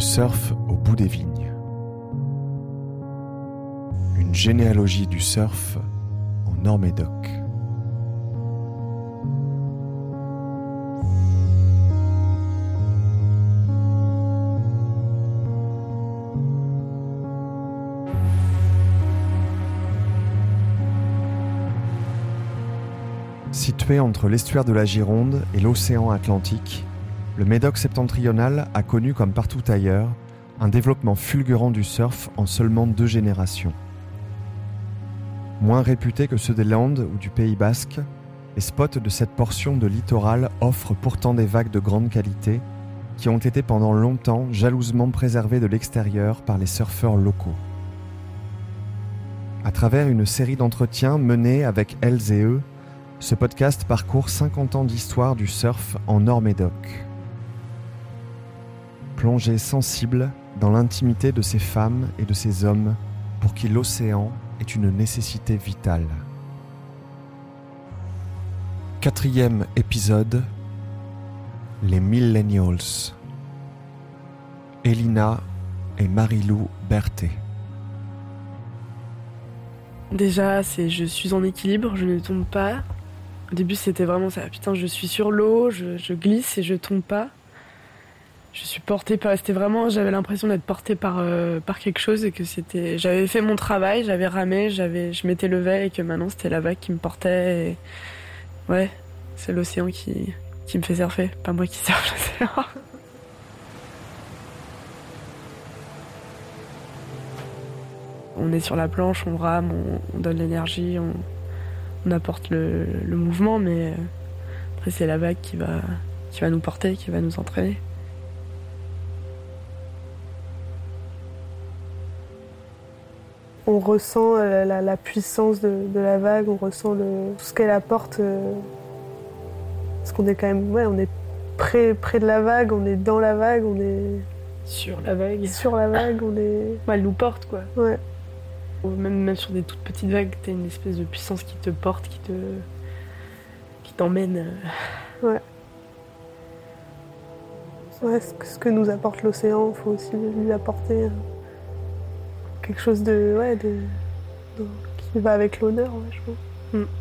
surf au bout des vignes. Une généalogie du surf en Nord-Médoc. Situé entre l'estuaire de la Gironde et l'océan Atlantique, le Médoc septentrional a connu, comme partout ailleurs, un développement fulgurant du surf en seulement deux générations. Moins réputés que ceux des Landes ou du Pays basque, les spots de cette portion de littoral offrent pourtant des vagues de grande qualité qui ont été pendant longtemps jalousement préservées de l'extérieur par les surfeurs locaux. À travers une série d'entretiens menés avec elles et eux, ce podcast parcourt 50 ans d'histoire du surf en Nord-Médoc. Plongée sensible dans l'intimité de ces femmes et de ces hommes pour qui l'océan est une nécessité vitale. Quatrième épisode Les Millennials. Elina et Marilou Berthet. Déjà, c'est je suis en équilibre, je ne tombe pas. Au début, c'était vraiment ça. Putain, je suis sur l'eau, je, je, glisse et je tombe pas. Je suis portée par. C'était vraiment. J'avais l'impression d'être portée par euh, par quelque chose et que c'était. J'avais fait mon travail, j'avais ramé, j'avais. Je m'étais levée et que maintenant c'était la vague qui me portait. Et... Ouais, c'est l'océan qui qui me fait surfer, pas moi qui surfe l'océan. on est sur la planche, on rame, on, on donne l'énergie, on, apporte le, le, mouvement, mais après c'est la vague qui va, qui va nous porter, qui va nous entraîner. On ressent la, la, la puissance de, de, la vague, on ressent le, tout ce qu'elle apporte. Euh, parce qu'on est quand même, ouais, on est près, près de la vague, on est dans la vague, on est sur la vague. Sur la vague, on est. Ouais, elle nous porte quoi. Ouais. Même, même sur des toutes petites vagues, t'as une espèce de puissance qui te porte, qui te. qui t'emmène. Ouais. Ouais, ce que, ce que nous apporte l'océan, il faut aussi lui apporter quelque chose de. ouais, de. qui va avec l'honneur, ouais, je pense. Mm.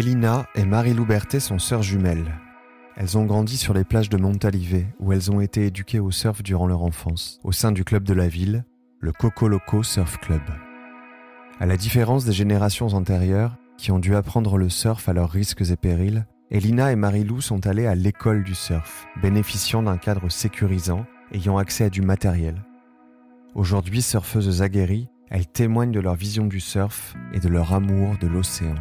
Elina et Marie-Lou Berthet sont sœurs jumelles. Elles ont grandi sur les plages de Montalivet, où elles ont été éduquées au surf durant leur enfance, au sein du club de la ville, le Coco Loco Surf Club. À la différence des générations antérieures, qui ont dû apprendre le surf à leurs risques et périls, Elina et Marie-Lou sont allées à l'école du surf, bénéficiant d'un cadre sécurisant, ayant accès à du matériel. Aujourd'hui surfeuses aguerries, elles témoignent de leur vision du surf et de leur amour de l'océan.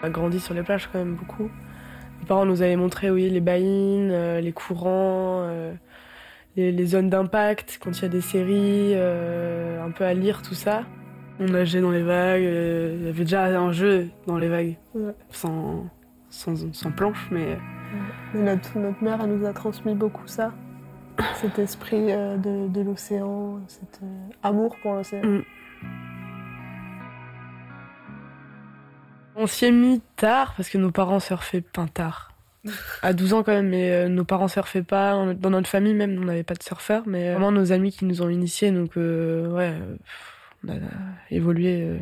On a grandi sur les plages quand même beaucoup. Mes parents nous avaient montré oui, les baïnes, euh, les courants, euh, les, les, zones d'impact, quand il y a des séries, euh, un peu à lire, tout ça. On nageait dans les vagues, il y avait déjà un jeu dans les vagues, ouais. sans, sans, sans, planche, mais... mais notre, notre, mère, elle nous a transmis beaucoup ça, cet esprit de, de l'océan, cet amour pour l'océan. Mm. On s'y est mis tard parce que nos parents surfaient pas tard. À 12 ans quand même, mais euh, nos parents surfaient pas. Dans notre famille même, on n'avait pas de surfeur, mais euh, vraiment nos amis qui nous ont initiés, donc euh, ouais, on a évolué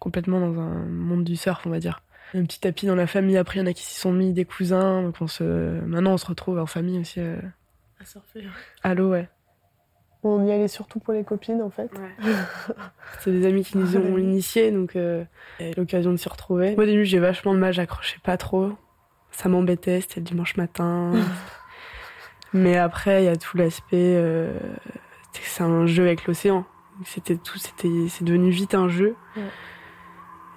complètement dans un monde du surf, on va dire. Un petit tapis dans la famille, après il y en a qui s'y sont mis, des cousins, donc on se... maintenant on se retrouve en famille aussi. À surfer. À l'eau, ouais. On y allait surtout pour les copines en fait. Ouais. c'est des amis qui nous ont initiés, donc euh, l'occasion de s'y retrouver. Au début, j'ai vachement de mal, j'accrochais pas trop. Ça m'embêtait, c'était le dimanche matin. Mais après, il y a tout l'aspect. Euh, c'est un jeu avec l'océan. C'était tout, c'était, c'est devenu vite un jeu. Ouais.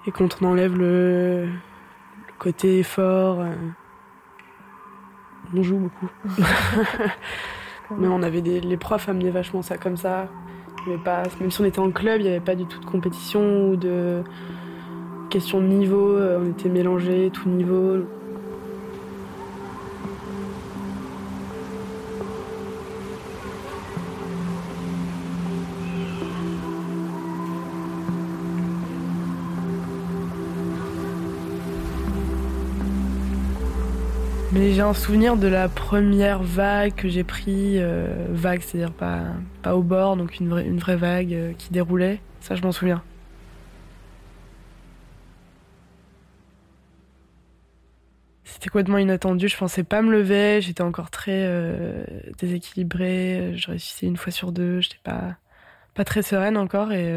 Et quand on enlève le, le côté effort, euh, on joue beaucoup. Mais on avait des, les profs amenaient vachement ça comme ça. pas, même si on était en club, il n'y avait pas du tout de compétition ou de question de niveau. On était mélangés, tout niveau. J'ai un souvenir de la première vague que j'ai pris, euh, vague, c'est-à-dire pas, pas au bord, donc une vraie, une vraie vague euh, qui déroulait. Ça, je m'en souviens. C'était complètement inattendu, je pensais pas me lever, j'étais encore très euh, déséquilibrée, je réussissais une fois sur deux, j'étais pas, pas très sereine encore et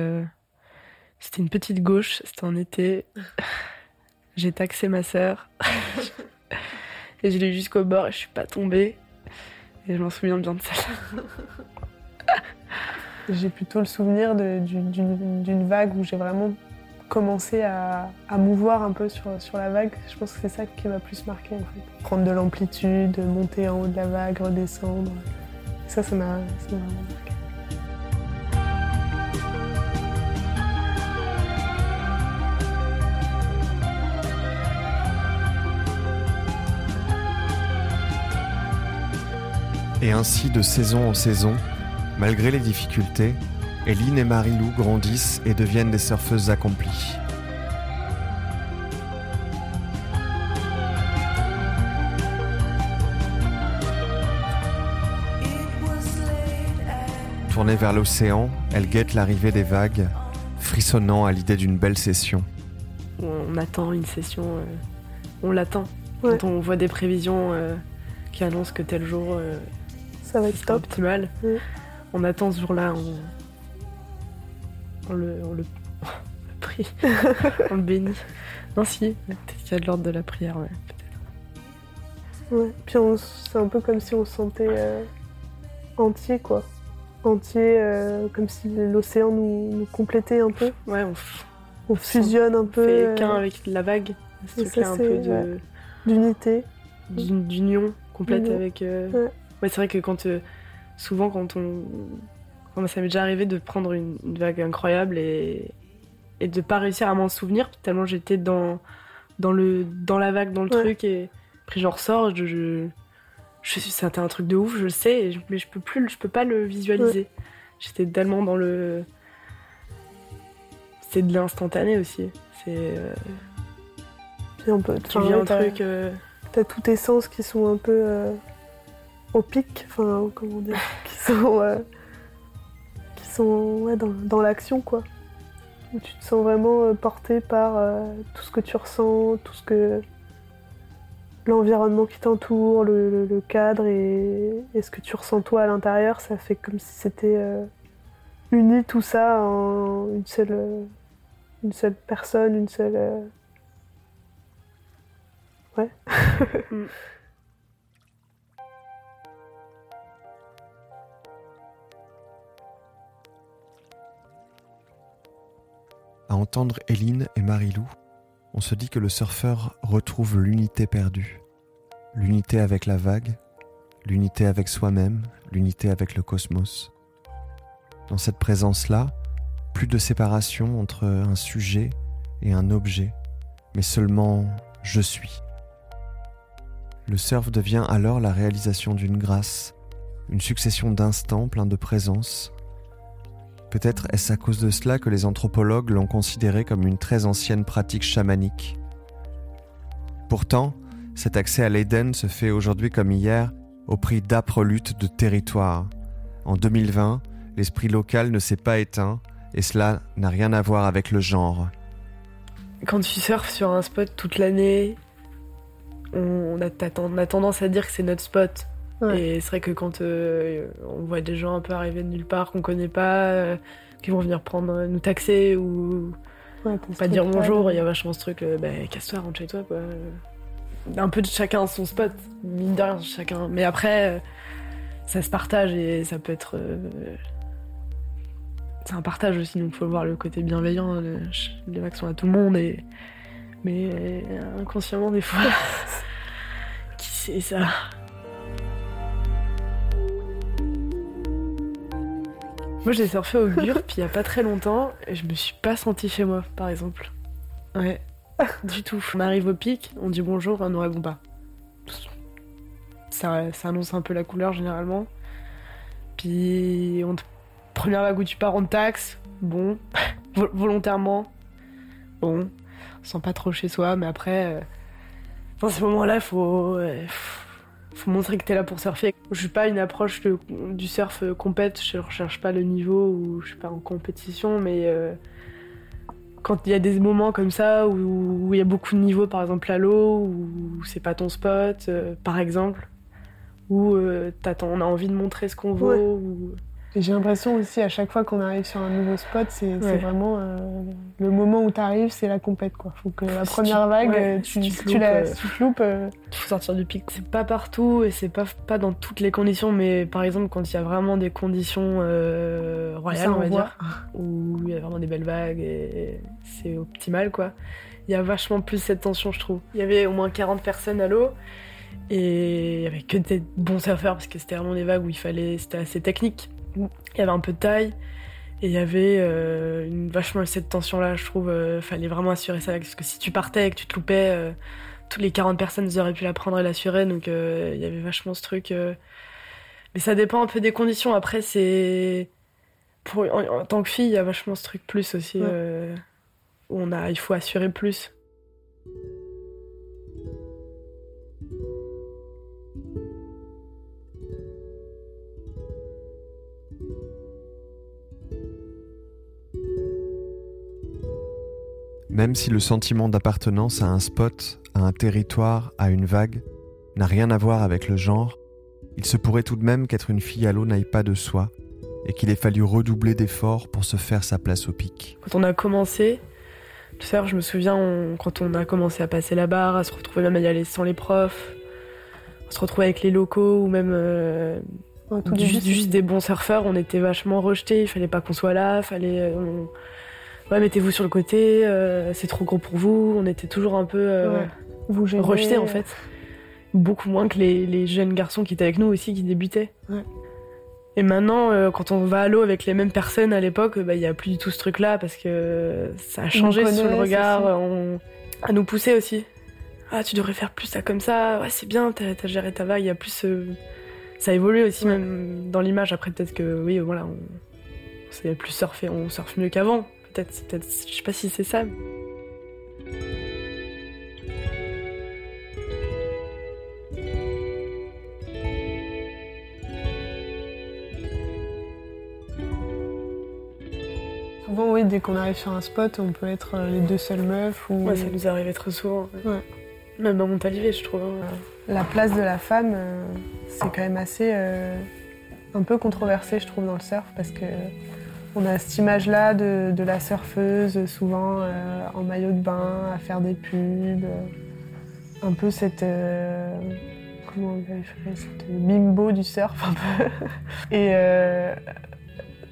c'était une petite gauche, c'était en été. J'ai taxé ma sœur. Et je l'ai jusqu'au bord et je suis pas tombée. Et je m'en souviens bien de ça. j'ai plutôt le souvenir d'une vague où j'ai vraiment commencé à, à, mouvoir un peu sur, sur la vague. Je pense que c'est ça qui m'a plus marqué en fait. Prendre de l'amplitude, monter en haut de la vague, redescendre. Ça, ça m'a vraiment marqué. Et ainsi, de saison en saison, malgré les difficultés, Eline et Marie-Lou grandissent et deviennent des surfeuses accomplies. Tournée vers l'océan, elle guette l'arrivée des vagues, frissonnant à l'idée d'une belle session. On attend une session, euh, on l'attend. Quand on voit des prévisions euh, qui annoncent que tel jour euh, ça va être top. optimal. On attend ce jour-là, on... on, le, on le... prie, on le bénit. Non, si, peut-être qu'il y a de l'ordre de la prière, ouais, peut-être. Ouais, puis c'est un peu comme si on se sentait euh, entier, quoi. Entier, euh, comme si l'océan nous, nous, complétait un peu. Ouais, on, on fusionne un peu. On fait qu'un avec la vague. C'est un peu de... D'unité. D'union complète avec... Ouais. Ouais, c'est vrai que quand euh, souvent quand on, ça m'est déjà arrivé de prendre une, vague incroyable et et de pas réussir à m'en souvenir tellement j'étais dans dans le dans la vague dans le truc et après j'en ressors je, je, je c'était un truc de ouf je le sais mais je peux plus je peux pas le visualiser. J'étais tellement dans le c'est de l'instantané aussi c'est euh... tu vis un truc euh... t'as tous tes sens qui sont un peu euh, au pic, enfin, comment dire, qui sont, euh, qui sont ouais, dans, dans l'action, quoi. Où tu te sens vraiment euh, porté par euh, tout ce que tu ressens, tout ce que. l'environnement qui t'entoure, le, le, cadre et, et, ce que tu ressens toi à l'intérieur, ça fait comme si c'était euh, uni tout ça en une seule, une seule personne, une seule. Ouais. À entendre Éline et Marilou, on se dit que le surfeur retrouve l'unité perdue. L'unité avec la vague, l'unité avec soi-même, l'unité avec le cosmos. Dans cette présence-là, plus de séparation entre un sujet et un objet, mais seulement je suis. Le surf devient alors la réalisation d'une grâce, une succession d'instants pleins de présence, Peut-être est-ce à cause de cela que les anthropologues l'ont considéré comme une très ancienne pratique chamanique. Pourtant, cet accès à l'Éden se fait aujourd'hui comme hier au prix d'âpres luttes de territoire. En 2020, l'esprit local ne s'est pas éteint et cela n'a rien à voir avec le genre. Quand tu surfes sur un spot toute l'année, on a, tendance à dire que c'est notre spot. Et c'est vrai que quand euh, on voit des gens un peu arriver de nulle part qu'on connaît pas, euh, qui vont venir prendre euh, nous taxer ou pas dire bonjour, il y a vachement ce truc, bah, casse-toi, rentre chez toi quoi. Un peu de chacun son spot, mine de rien, chacun. Mais après, ça se partage et ça peut être. C'est un partage aussi, donc il faut voir le côté bienveillant. Les vagues sont à tout le monde et. Mais inconsciemment, des fois. qui sait ça Moi, j'ai surfé au Gurp il y a pas très longtemps et je me suis pas sentie chez moi, par exemple. Ouais, du tout. On arrive au pic, on dit bonjour, on ne répond pas. Ça, ça annonce un peu la couleur généralement. Puis, on te- première vague où tu pars en taxe, bon, Vol- volontairement, bon, on se sent pas trop chez soi, mais après, euh, dans ces moments-là, il faut, ouais, faut montrer que t'es là pour surfer. Je suis pas une approche de- du surf euh, compète, je recherche pas le niveau ou je suis pas en compétition, mais euh, quand il y a des moments comme ça où il y a beaucoup de niveaux, par exemple à l'eau, où c'est pas ton spot, euh, par exemple, où euh, on a envie de montrer ce qu'on vaut, Ouais. ou- Et J'ai l'impression aussi, à chaque fois qu'on arrive sur un nouveau spot, c'est Ouais. vraiment euh, le moment où tu arrives, c'est la compète. Quoi. Faut que la Si première tu- vague, ouais, euh, si tu, loupes, la- euh, si tu loupes, euh, faut sortir du pic. C'est pas partout et c'est pas, pas dans toutes les conditions, mais par exemple, quand il y a vraiment des conditions euh, royales, on va dire, où il y a vraiment des belles vagues et c'est optimal, quoi. Il y a vachement plus cette tension, je trouve. Il y avait au moins 40 personnes à l'eau et il y avait que des bons surfeurs parce que c'était vraiment des vagues où il fallait. C'était assez technique. Il y avait un peu de taille. Et il y avait euh, une, vachement cette tension-là, je trouve. euh, fallait vraiment assurer ça. Parce que si tu partais et que tu te loupais, euh, toutes les 40 personnes auraient pu la prendre et l'assurer. Donc euh, il y avait vachement ce truc. Mais ça dépend un peu des conditions. Après, c'est. Pour, en, en tant que fille, il y a vachement ce truc plus aussi. Ouais. où on a, il faut assurer plus. Même si le sentiment d'appartenance à un spot, à un territoire, à une vague, n'a rien à voir avec le genre, il se pourrait tout de même qu'être une fille à l'eau n'aille pas de soi et qu'il ait fallu redoubler d'efforts pour se faire sa place au pic. Quand on a commencé, le surf, je me souviens, on- quand on a commencé à passer la barre, à se retrouver même à y aller sans les profs, on se retrouvait avec les locaux ou même euh, tout juste, des bons surfeurs, on était vachement rejetés, il fallait pas qu'on soit là, fallait... euh, on- Ouais, mettez-vous sur le côté, euh, c'est trop gros pour vous, on était toujours un peu euh, Ouais. vous gênez, rejetés en euh, fait. Beaucoup moins que les, les jeunes garçons qui étaient avec nous aussi, qui débutaient. Ouais. Et maintenant, euh, quand on va à l'eau avec les mêmes personnes à l'époque, bah, il y a plus du tout ce truc-là parce que ça a changé sur le regard, on... à nous pousser aussi. Ah, tu devrais faire plus ça comme ça, ouais, c'est bien, t'as as géré ta vague, il y a plus. Ça évolue aussi, même dans l'image. Après, peut-être que, oui, voilà, on, on sait plus surfer, on surfe mieux qu'avant. Peut-être, je sais pas si c'est ça. Souvent, oui, dès qu'on arrive sur un spot, on peut être euh, les deux seules meufs. Ou... Ouais, ça nous arrivait trop souvent. Ouais. Même dans Montalivet, je trouve. hein. La place de la femme, euh, c'est quand même assez. euh, un peu controversé, je trouve, dans le surf, parce que. On a cette image-là de, la surfeuse, souvent euh, en maillot de bain, à faire des pubs. un peu cette. euh, comment on qualifierait Cette bimbo du surf, un peu. Et. euh,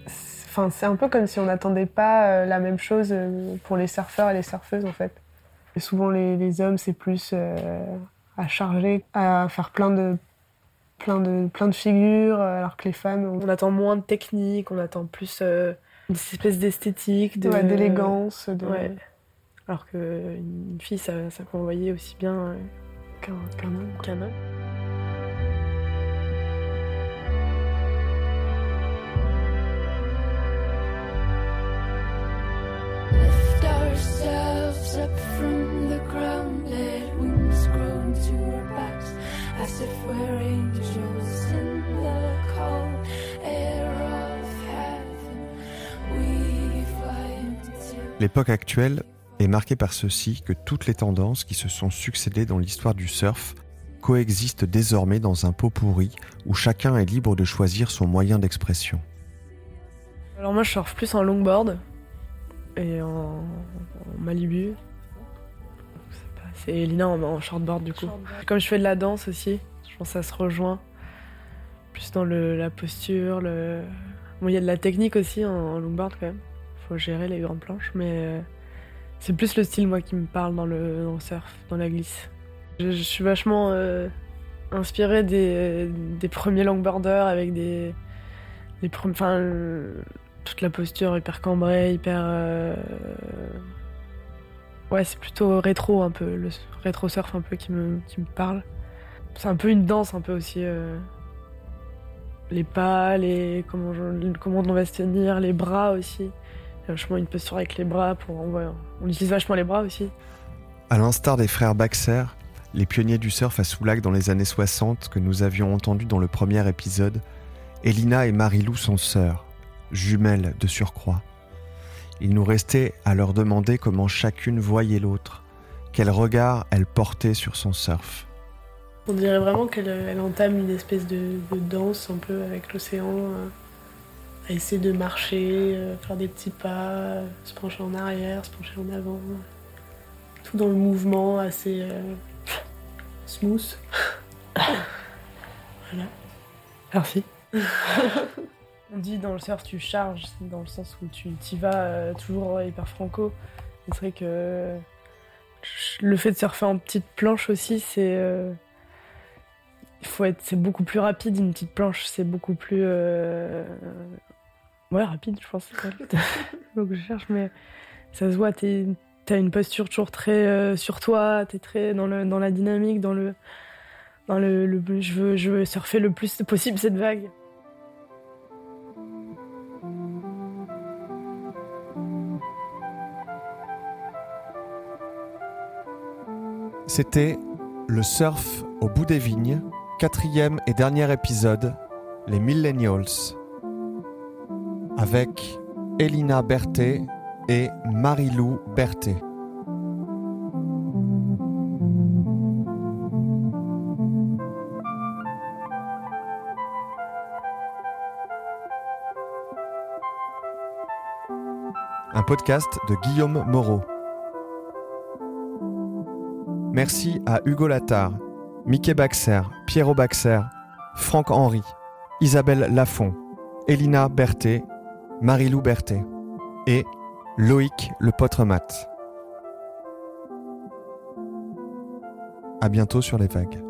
c'est- un peu comme si on n'attendait pas la même chose pour les surfeurs et les surfeuses, en fait. Et souvent, les, les hommes, c'est plus à charger, à faire plein de, plein de, plein de figures, euh, alors que les femmes ont On attend moins de technique, on attend plus euh, une espèce d'esthétique, de- ouais, d'élégance, de, Ouais. Alors qu'une fille, ça, ça peut envoyer aussi bien euh, qu'un homme. qu'un homme. Lift ourselves up from the ground, let wings grow into our as if we're angels in the cold air of heaven. We fly into L'époque actuelle est marquée par ceci que toutes les tendances qui se sont succédées dans l'histoire du surf coexistent désormais dans un pot pourri où chacun est libre de choisir son moyen d'expression. Alors moi, je surfe plus en longboard et en, en Malibu. C'est Elina en, en shortboard du coup. Comme je fais de la danse aussi, je pense que ça se rejoint. Plus dans le, la posture, le... Bon, il y a de la technique aussi en, en longboard quand même. Faut gérer les grandes planches, mais euh, c'est plus le style moi qui me parle dans le, dans le surf, dans la glisse. Je, je suis vachement euh, inspirée des, des premiers longboarders avec des, des enfin, euh, toute la posture hyper cambrée, hyper. euh, Ouais, c'est plutôt rétro un peu, le rétro surf un peu qui me, qui me parle. C'est un peu une danse un peu aussi. euh, Les pas, les comment, comment on va se tenir, les bras aussi. Il y a vachement une posture avec les bras pour on, utilise vachement les bras aussi. À l'instar des frères Baxter, les pionniers du surf à Soulac dans les années 60 que nous avions entendus dans le premier épisode, Elina et Marilou sont sœurs, jumelles de surcroît. Il nous restait à leur demander comment chacune voyait l'autre, quel regard elle portait sur son surf. On dirait vraiment qu'elle elle entame une espèce de, de danse un peu avec l'océan, euh, à essayer de marcher, euh, faire des petits pas, euh, se pencher en arrière, se pencher en avant. Tout dans le mouvement assez euh, smooth. voilà. Merci. On dit dans le surf tu charges, dans le sens où tu y vas euh, toujours hyper franco. C'est vrai que le fait de surfer en petite planche aussi, c'est. euh, c'est beaucoup plus rapide une petite planche, c'est beaucoup plus, euh, rapide, je pense. que je cherche, mais ça se voit. T'as une posture toujours très sur toi, t'es très dans le, dans la dynamique, dans le, dans le- je veux, je veux surfer le plus possible cette vague. C'était Le surf au bout des vignes, quatrième et dernier épisode, Les Millennials, avec Elina Berthet et Marilou Berthet. Un podcast de Guillaume Moreau. Merci à Hugo Lattard, Mickey Baxer, Pierrot Baxer, Franck Henry, Isabelle Lafont, Elina Berthet, Marilou Berthet et Loïc Le Potremat. À bientôt sur les vagues.